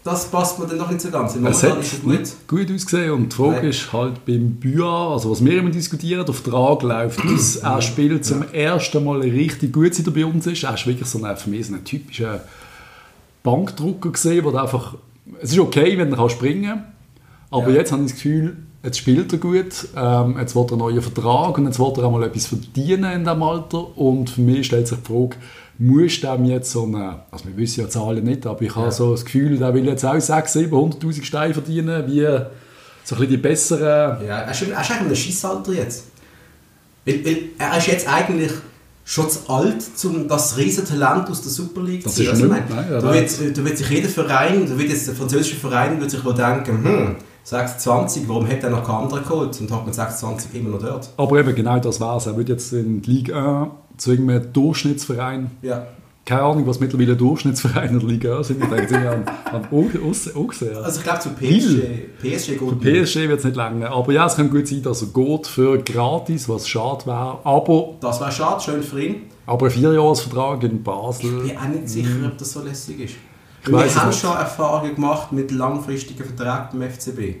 das passt mir dann noch nicht so ganz. Es Momentan hat ist es gut. nicht gut ausgesehen und die Frage Nein. ist halt beim Büa, also was wir immer diskutieren, der Vertrag läuft <clears throat> aus, er spielt zum ersten Mal richtig gut, seit er bei uns ist. Er ist wirklich so ein, für mich so ein typischer Bankdrucker gesehen, der einfach, es ist okay, wenn er kann springen kann, aber Ja. jetzt habe ich das Gefühl, jetzt spielt er gut, ähm, jetzt will er einen neuen Vertrag und jetzt will er auch mal etwas verdienen in diesem Alter und für mich stellt sich die Frage, muss dem jetzt so eine, also wir wissen ja Zahlen nicht, aber ich habe Ja. so das Gefühl, der will jetzt auch 600'000, 700'000 Steine verdienen, wie so ein bisschen die besseren... Ja, er ist, er ist eigentlich ein Schissalter jetzt. Weil, weil er ist jetzt eigentlich schon zu alt, um das Riesentalent aus der Super League Das zu ist ziehen. Also, Nein, ja, da, wird, da wird sich jeder Verein, da wird jetzt der französische Verein wird sich wohl denken, hm, 26, warum hat er noch keinen anderen geholt und hat man 26 immer noch dort? Aber eben genau das war es. Er wird jetzt in die Liga 1 zu irgendeinem Durchschnittsverein Ja. Keine Ahnung, was mittlerweile Durchschnittsvereine in der Liga sind. Ich denke, sind ja an, an Augsee. Also ich glaube zu PSG, PSG geht Für PSG wird es nicht länger. Aber ja, es kann gut sein, dass er geht für gratis, was schade wäre. Aber, Das wäre schade, schön für ihn. aber ein Vierjahresvertrag in Basel. Ich bin auch nicht sicher, ob das so lässig ist. Ich wir haben schon Erfahrungen gemacht mit langfristigen Verträgen im FCB.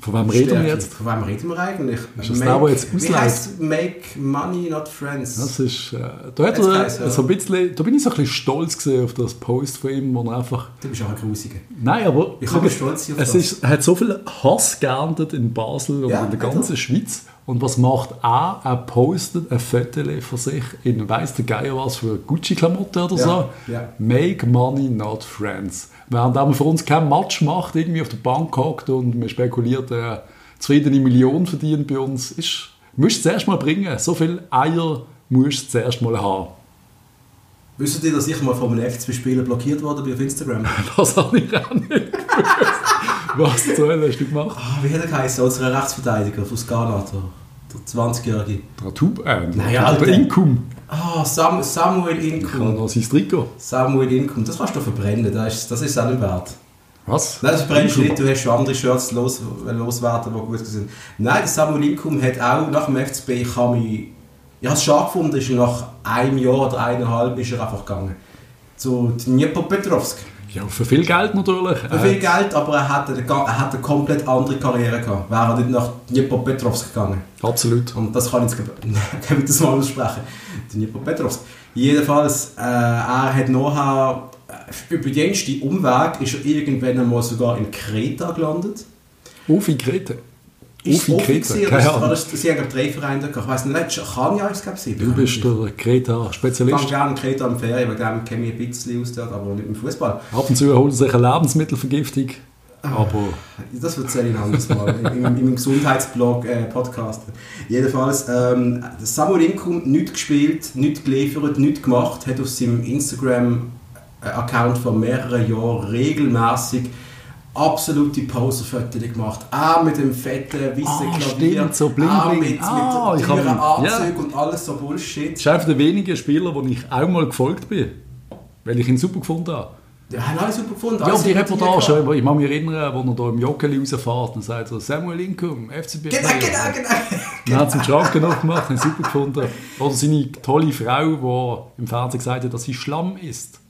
Von wem reden wir jetzt? Von wem reden wir eigentlich? Ist das der, der jetzt heisst Make Money Not Friends? Das ist, äh, da, hat er, so ein bisschen, da bin ich so ein bisschen stolz auf das Post von ihm, wo er einfach... Du bist auch ein Grusiger. Nein, aber Ich kann stolz auf es das. ist, er hat so viel Hass geerntet in Basel und Ja, in der er. ganzen Schweiz. Und was macht er? Er postet ein Foto von sich in weiss der Geier was für Gucci-Klamotten oder Ja, so. ja. Make money, not friends. Während er für uns kein Match macht, irgendwie auf der Bank hockt und man spekuliert, er zufriedene Millionen verdient bei uns, ist, musst du zuerst mal bringen. So viele Eier musst du zuerst mal haben. Wisst ihr, dass ich mal von einem FCB-Spieler blockiert wurde auf Instagram? <laughs> Das habe ich auch nicht gewusst. Was zur Hölle hast du gemacht? Ah, wie hat er geheißen? Unser Rechtsverteidiger aus Ghana, der, der 20-Jährige. Der Tub, äh, Nein, der Inkum. Ah, Sam, Samuel Inkum. noch sein Trikot. Samuel Inkum, das kannst du verbrennen, das ist, das ist auch nicht wert. Was? Nein, das brennst du nicht, du hast schon andere Shirts los, loswerden, die gut sind. Nein, der Samuel Inkum hat auch nach dem FCB, ich habe mich, ich habe es schade gefunden, ist nach einem Jahr oder eineinhalb ist er einfach gegangen. Zu Dnipropetrovsk. Ja, für viel Geld natürlich. Für viel Geld, aber er hat, eine, er hat eine komplett andere Karriere gehabt. Wäre er nicht nach Dnipropetrovsk gegangen. Absolut. Und das kann ich jetzt kann <laughs> ich das mal aussprechen. Dnipropetrovsk. Jedenfalls, äh, er hat nachher, äh, über den Umweg, ist er irgendwann einmal sogar in Kreta gelandet. Ufi Krete. Ist Ufi es offen gewesen, oder, ist- sie haben drei Vereine gehabt. Ich weiss nicht, kann ja es ich Du bist der Ich gehe Kreta-Spezialist. gerne in Kreta am Ferien, wegen dem kenne ich ein bisschen aus dort, aber nicht im Fußball. Ab und zu holt sich eine Lebensmittelvergiftung. Ah. Aber Das erzähle ich ein anderes Mal im, im, im Gesundheitsblog äh, Podcast. Jedenfalls, ähm, Samuel Inkum nichts gespielt, nichts geliefert, nichts gemacht, hat auf seinem Instagram-Account vor mehreren Jahren regelmäßig absolute Poserfotos gemacht. Auch mit dem fetten weißen Ah, Klavier. stimmt, so bling, Auch mit, Ah, mit teuren hab- ja. Anzug und alles so Bullshit. Das ist einer der wenigen Spieler, wo ich auch mal gefolgt bin. Weil ich ihn super gefunden habe. Ja, haben alle super gefunden. Ja, und die Reportage, ich kann mich erinnern, wo er da im Joggeli rausfährt und sagt so, Samuel Inkum, FCB. Genau, genau, genau. Dann hat sie den Schrank aufgemacht, habe ich super gefunden. Oder seine tolle Frau, die im Fernsehen gesagt hat, dass sie Schlamm ist.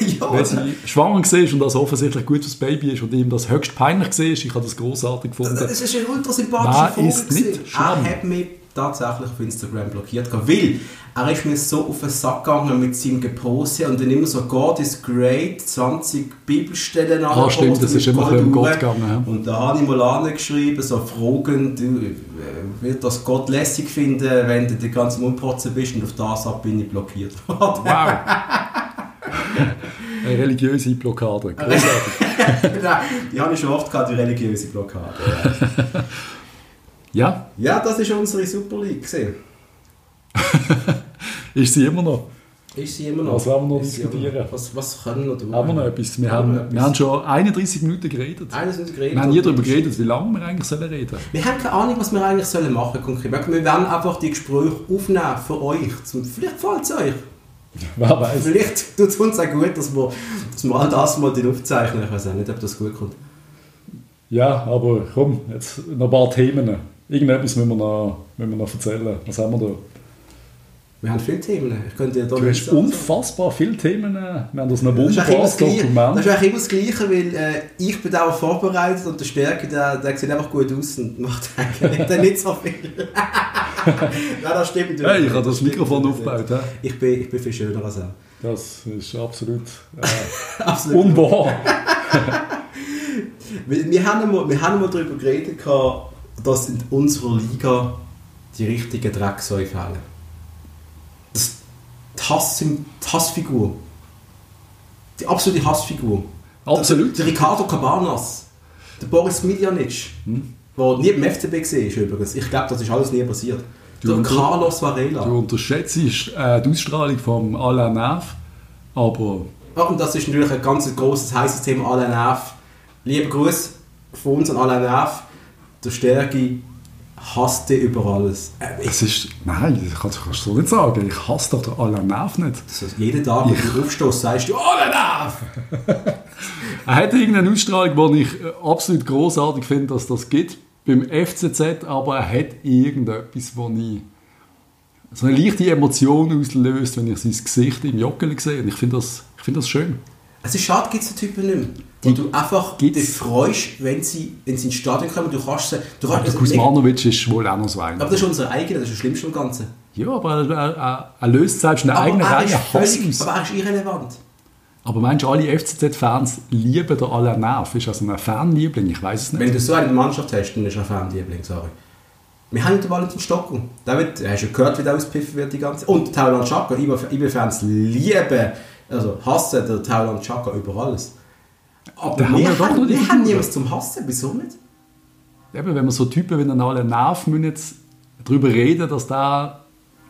<laughs> ja, Weil sie schwanger war und das offensichtlich gut fürs Baby ist und ihm das höchst peinlich war. Ich habe das großartig gefunden. Es ist ein ultra sympathischer Wer ist nicht Schlamm? Er hat mich tatsächlich auf Instagram blockiert, weil er ist mir so auf den Sack gegangen mit seinem Gepose und dann immer so «God is great», 20 Bibelstellen Ah, stimmt, das ist immer um Gott gegangen, ja. Und da habe ich mal angeschrieben, so fragend, du, wird das Gott lässig finden, wenn du den ganzen Mundprotzen bist und auf das ab bin ich blockiert worden. Wow! <laughs> Eine religiöse Blockade. <laughs> Großartig. Genau, die habe ich schon oft gehabt, die religiöse Blockade. Ja, <laughs> Ja, das ist unsere Super League. <laughs> ist sie immer noch. Ist sie immer noch? Was wollen wir noch Ist diskutieren? Was, was können wir noch tun? Haben wir noch etwas? Wir Haben wir wir haben schon 31 Minuten geredet. Eines sind geredet. Wir haben nie darüber geredet, wie lange wir eigentlich sollen reden Wir haben keine Ahnung, was wir eigentlich sollen machen konkret. Wir werden einfach die Gespräche aufnehmen für euch. Zum, vielleicht gefällt es euch. <laughs> Wer weiß. Vielleicht tut es uns auch gut, dass wir, dass wir all das mal aufzeichnen. Ich weiß auch nicht, ob das gut kommt. Ja, aber komm, jetzt noch ein paar Themen. Irgendetwas müssen wir noch, müssen wir noch erzählen. Was haben wir da? Wir haben viele Themen. Ich könnte dir da Du hast unfassbar viele Themen. Wir haben das immer wunderbares das Gleiche. das Dokument. ist eigentlich immer das Gleiche, weil äh, ich bin auch vorbereitet und der Stärke, der, der sieht einfach gut aus und macht eigentlich dann nicht so viel. <laughs> Nein, das stimmt. Hey, ich habe das Mikrofon aufgebaut. hä? Ich bin, ich bin viel schöner als er. Das ist absolut äh, <laughs> Absolut. unwahr. <laughs> Wir, wir, haben mal, wir haben mal darüber geredet, dass in unserer Liga die richtigen Drecksäue fehlen. Hass, die Hassfigur. Die absolute Hassfigur. Absolut. Der, der Ricardo Cabanas. Der Boris Miljanic. Hm. Der nie im FCB war übrigens. Ich glaube, das ist alles nie passiert. Du der Carlos Varela. Du unterschätzt äh, die Ausstrahlung von Alain Neff, aber Ja, und das ist natürlich ein ganz grosses, heißes Thema, Alain Neff. Lieber Gruß von uns an Alain Neff. Der Stärke hasst dich über alles. Äh, es ist... Nein, das kannst, kannst du so nicht sagen. Ich hasse doch den Alain Neff nicht. Also jeden Tag, wenn du aufstehst, sagst du «Alain Neff!» <laughs> Er hat irgendeine Ausstrahlung, die ich äh, absolut großartig finde, dass das gibt beim FCZ, aber er hat irgendetwas, wo ich so eine leichte Emotion auslöst, wenn ich sein Gesicht im Joggeli sehe. Und ich finde das, ich finde das schön. Es ist schade, gibt es die Typen nicht mehr. Wo du einfach gibt's. dich freust, wenn sie, wenn sie ins Stadion kommen. Du kannst sie... Du kannst, Der Kuzmanovic ist wohl auch noch so einer. aber das ist unser eigener, das ist das Schlimmste am Ganzen. Ja, aber er, er, er löst selbst eine eigene er Reihe ist Hass völlig, aber er ist irrelevant. Aber meinst du, alle FCZ-Fans lieben den Alain Neff? Ist also ein Fanliebling? Ich weiß es nicht. Wenn du so eine Mannschaft hast, dann ist er Fan-Liebling, sorry. Wir haben den Valentin Stockel. Der wird, hast du gehört, wie der auspfiffen wird die ganze Und Tauland Chaka, IB-Fans lieben, also hassen den Tauland Chaka über alles. Aber Da haben wir, doch haben, wir haben Figur. niemanden zum Hassen, wieso nicht? Eben, wenn man so Typen wie Alain Neff müssen jetzt darüber reden, dass der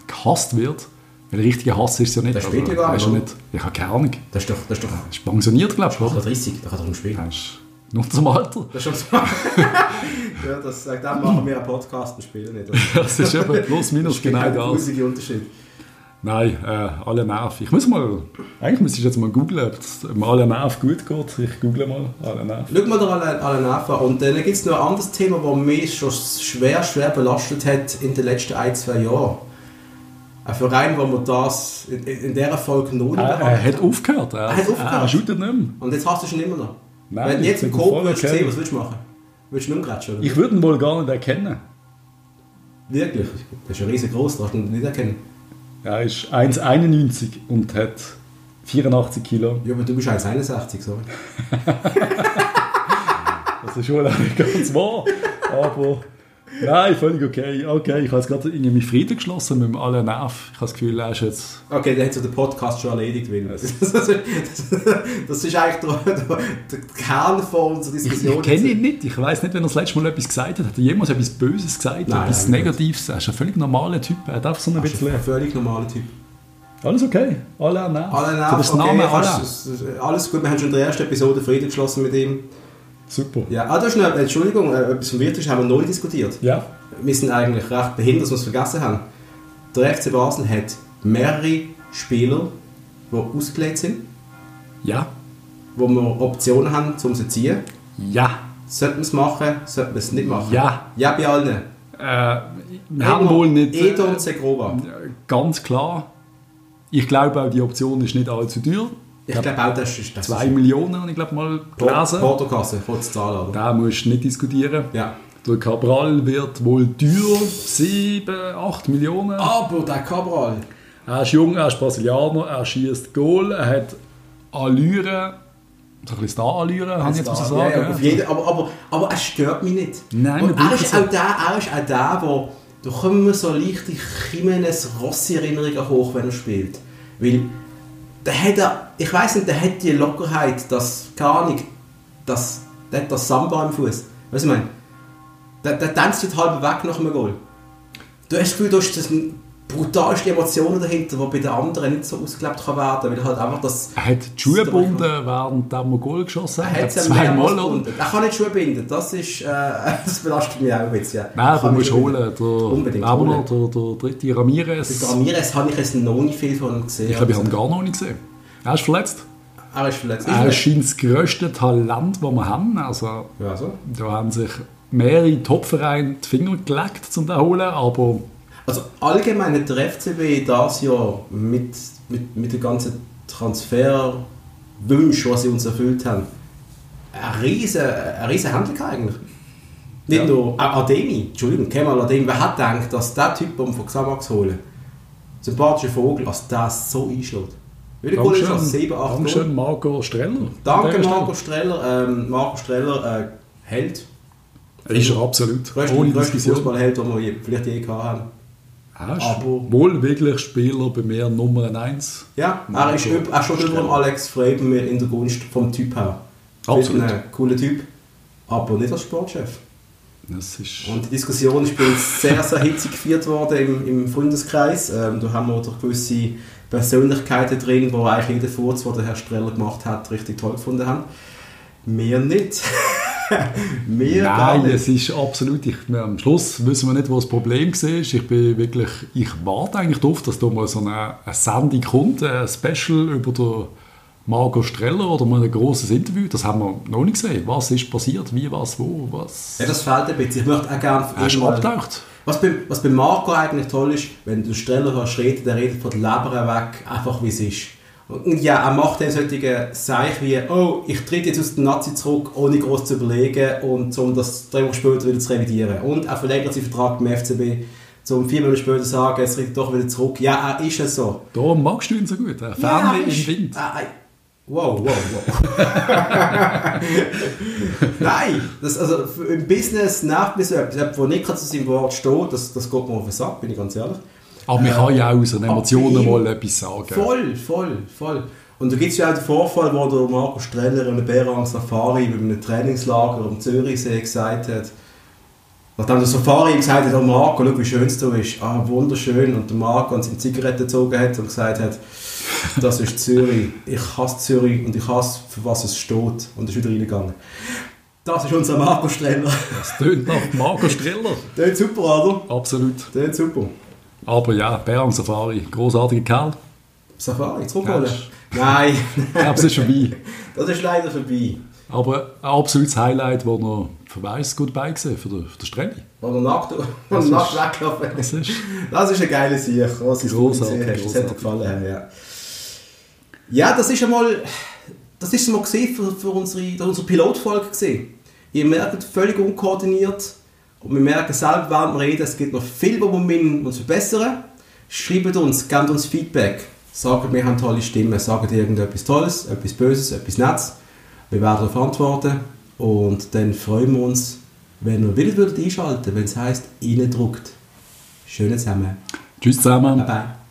gehasst wird. Weil richtiger Hass ist es ja nicht. Der spielt ja gar ist nicht, ja nicht. Ich habe keine Ahnung. Das ist doch, das ist doch Er ist pensioniert, glaube ich, oder? 30, da kann er nicht spielen. Er ist noch zum Alter. Das ist schon <laughs> ja, das sagt, dann machen wir einen Podcast und spielen nicht. <laughs> Das ist eben <laughs> plus minus genau kein das. grusige Unterschied. Nein, äh, Neff. Ich muss mal, eigentlich müsste ich jetzt mal googlen, ob es Alain Neff gut geht. Ich google mal Alain Neff. Schau mal da alle, alle nach. Und dann gibt es noch ein anderes Thema, das mich schon schwer, schwer belastet hat in den letzten ein, zwei Jahren. Ein Verein, wo man das in, in dieser Folge noch nicht Er, er hat aufgehört. Er, Er hat aufgehört. Er shootet nicht mehr. Und jetzt hast du schon immer noch. Nein, Wenn du jetzt im bin Coop voll würdest okay. sehen, was würdest du machen? Würdest du nicht umgrätschen, oder? Ich würde ihn wohl gar nicht erkennen. Wirklich? Das ist ja riesengroß, das hast du nicht erkennen. Er ist 1,91 und hat 84 Kilo. Ja, aber du bist 1,61, sorry. <laughs> Das ist wohl auch nicht ganz wahr. Aber nein, völlig okay. Okay, ich habe jetzt gerade irgendwie mich Frieden geschlossen mit Alain Neff. Ich habe das Gefühl, er ist jetzt... Okay, dann hat sich der Podcast schon erledigt, Will. <laughs> Das, das, das ist eigentlich der, der, der Kern von unserer Ich, Diskussion. ich kenne ihn nicht. Ich weiß nicht, wenn er das letzte Mal etwas gesagt hat. Hat er jemals etwas Böses gesagt? Nein, etwas nein, Negatives? Er ist ein völlig normaler Typ. Er einfach so ein ist bisschen... ein völlig normaler Typ. Alles okay. Für Neff, das Name okay, alles gut. Wir haben schon in der ersten Episode Frieden geschlossen mit ihm. Super. Ja, ah, das ist eine, Entschuldigung, äh, etwas vom Wirtisch haben wir noch nicht diskutiert. Ja. Wir sind eigentlich recht behindert, dass wir es vergessen haben. Der FC Basel hat mehrere Spieler, die ausgelegt sind, Ja. wo wir Optionen haben, um sie zu ziehen. Ja. Sollten wir es machen, sollten wir es nicht machen? Ja. Ja, bei allen. Äh, wir haben wohl nicht... Edo äh, und Segrova. Ganz klar. Ich glaube auch, die Option ist nicht allzu teuer. Ich glaube auch, das ist... Das 2 Millionen habe ich glaube mal gelesen. Portokasse, kurz Zahl, oder? Da musst du nicht diskutieren. Ja. Der Cabral wird wohl teuer, 7, 8 Millionen. Aber der Cabral. Er ist jung, er ist Brasilianer, er schießt Goal, er hat Allüre, so ein bisschen Star-Allüre, habe ich jetzt Ja, sagen. ja, auf jeden, aber, aber, aber er stört mich nicht. Nein, Und er ist so. auch der, er ist auch der, wo da kommen mir so leichte Jimenez Rossi-Erinnerungen hoch, wenn er spielt. Weil der hat er, ich weiß nicht, der hat die Lockerheit, das, keine Ahnung, das, der hat das Samba im Fuß. Weißt du, ich meine? Der, der tanzt nicht halb weg nach einem Goal. Du hast das Gefühl, du hast das brutalste Emotionen dahinter, die bei den anderen nicht so ausgelebt kann werden, weil er halt einfach das... Er hat die Schuhe gebunden, während er mal Goal geschossen hat. Er hat zweimal, gebunden. Er kann nicht Schuhe binden. Das, ist, äh, <laughs> das belastet mich auch ein bisschen. Nein, du ich musst holen. Der, Unbedingt noch der, der dritte. Ramirez. Bei Ramirez habe ich jetzt noch nicht viel von gesehen. Ich glaube, ich habe ihn gar noch nicht gesehen. Er ist verletzt. Er ist verletzt. Er Ist scheint das grösste Talent, das wir haben. Also? Ja, so. da haben sich mehrere Topvereine die Finger gelegt, um den zu holen, aber Also allgemein hat der FCB das Jahr mit, mit, mit den ganzen Transferwünschen, die sie uns erfüllt haben, ein riesen, ein riesen eigentlich. Nicht Ja. nur auch Ademi, Entschuldigung, Kemal Ademi, wer hat gedacht, dass der Typ, um von Xamax holen, sympathischer Vogel, als das so einschlägt? Viele Goal ist das? 7, 8 Goal? Dankeschön, Marco Streller. Danke Marco Streller. Ähm, Marco Streller, äh, Held. Ist er absolut. Größte, größte. Fußballheld, den wir je, vielleicht je gehabt haben. Er ist Aber- wohl wirklich Spieler bei mir Nummer 1. Ja, er ist üb- er ist schon über. Alex Frey bei mir in der Gunst vom Typ her. Absolut. Ein cooler Typ, aber nicht als Sportchef. Das ist Und die Diskussion ist bei uns sehr, sehr hitzig geführt worden im, im Freundeskreis. Ähm, da haben wir doch gewisse Persönlichkeiten drin, wo eigentlich jeden Furz, den der Herr Streller gemacht hat, richtig toll gefunden haben. Wir nicht. <laughs> <laughs> Nein, es ist absolut. Ich, am Schluss wissen wir nicht, wo das Problem war. Ich bin wirklich, ich warte eigentlich darauf, dass da mal so eine, eine Sendung kommt, ein Special über den Marco Streller oder mal ein großes Interview. Das haben wir noch nicht gesehen. Was ist passiert? Wie, was, wo, was? Ja, das fehlt ein bisschen. Ich möchte auch gerne er ist irgendwann- abgetaucht. Was bei, was bei Marco eigentlich toll ist, wenn du Streller hörst reden, der redet von der Leber weg, einfach wie es ist. Und ja, er macht dann solche Zeichen wie, oh, ich trete jetzt aus dem Nazi zurück, ohne groß zu überlegen und um das drei Wochen später wieder zu revidieren. Und er verlängert seinen Vertrag beim FCB, um vier Monate später zu sagen, es tritt doch wieder zurück. Ja, er ist es so. Da magst du ihn so gut. Ja, Fernweh er ist- im Wind. Ah, Wow, wow, wow. <laughs> Nein, das, also im Business nervt mich so etwas. Der nicht zu seinem Wort steht, das, das geht mir auf den Sack, bin ich ganz ehrlich. Aber man kann ja auch aus Emotionen aber mal etwas sagen. Voll, voll, voll. Und da gibt es ja auch den Vorfall, wo der Marco Streller in einem Berang Safari bei einem Trainingslager am Zürichsee gesagt hat, nachdem der Safari gesagt hat, oh Marco, schau wie schön es da ist, ah, wunderschön, und der Marco an seine Zigarette gezogen hat und gesagt hat, das ist Zürich, ich hasse Zürich und ich hasse, für was es steht, und ist wieder reingegangen. Das ist unser Marco Streller. Das tönt nach Marco Streller. Der <laughs> ist super, oder? Absolut. Der ist super. Aber ja, Berang Safari, großartiger Kerl. Safari, zurückholen? Nein, Ich glaube, es ist vorbei. <laughs> das ist leider vorbei. Aber ein absolutes Highlight, wo noch Verweis gut bei gesehen für den, für den Strelli. Wo er nackt, wo er Das nackt ist- weggelaufen Das ist. Das ist ein geiler Sieg, was ich Großartig, gesehen hast. Das hat dir gefallen. Ja, ja das ist einmal, das ist mal gesehen für, für unsere, unsere Pilotfolge gesehen. Ihr merkt, völlig unkoordiniert und wir merken selber, während wir reden, es gibt noch viel, wo wir uns verbessern Schreibt uns, gebt uns Feedback. Sagt, wir haben tolle Stimmen, sagt irgendetwas Tolles, etwas Böses, etwas Nettes. Wir werden darauf antworten und dann freuen wir uns, wenn ihr wieder würdet einschalten wenn es heisst, reindruckt. Schönen zusammen. Tschüss zusammen. Bye bye.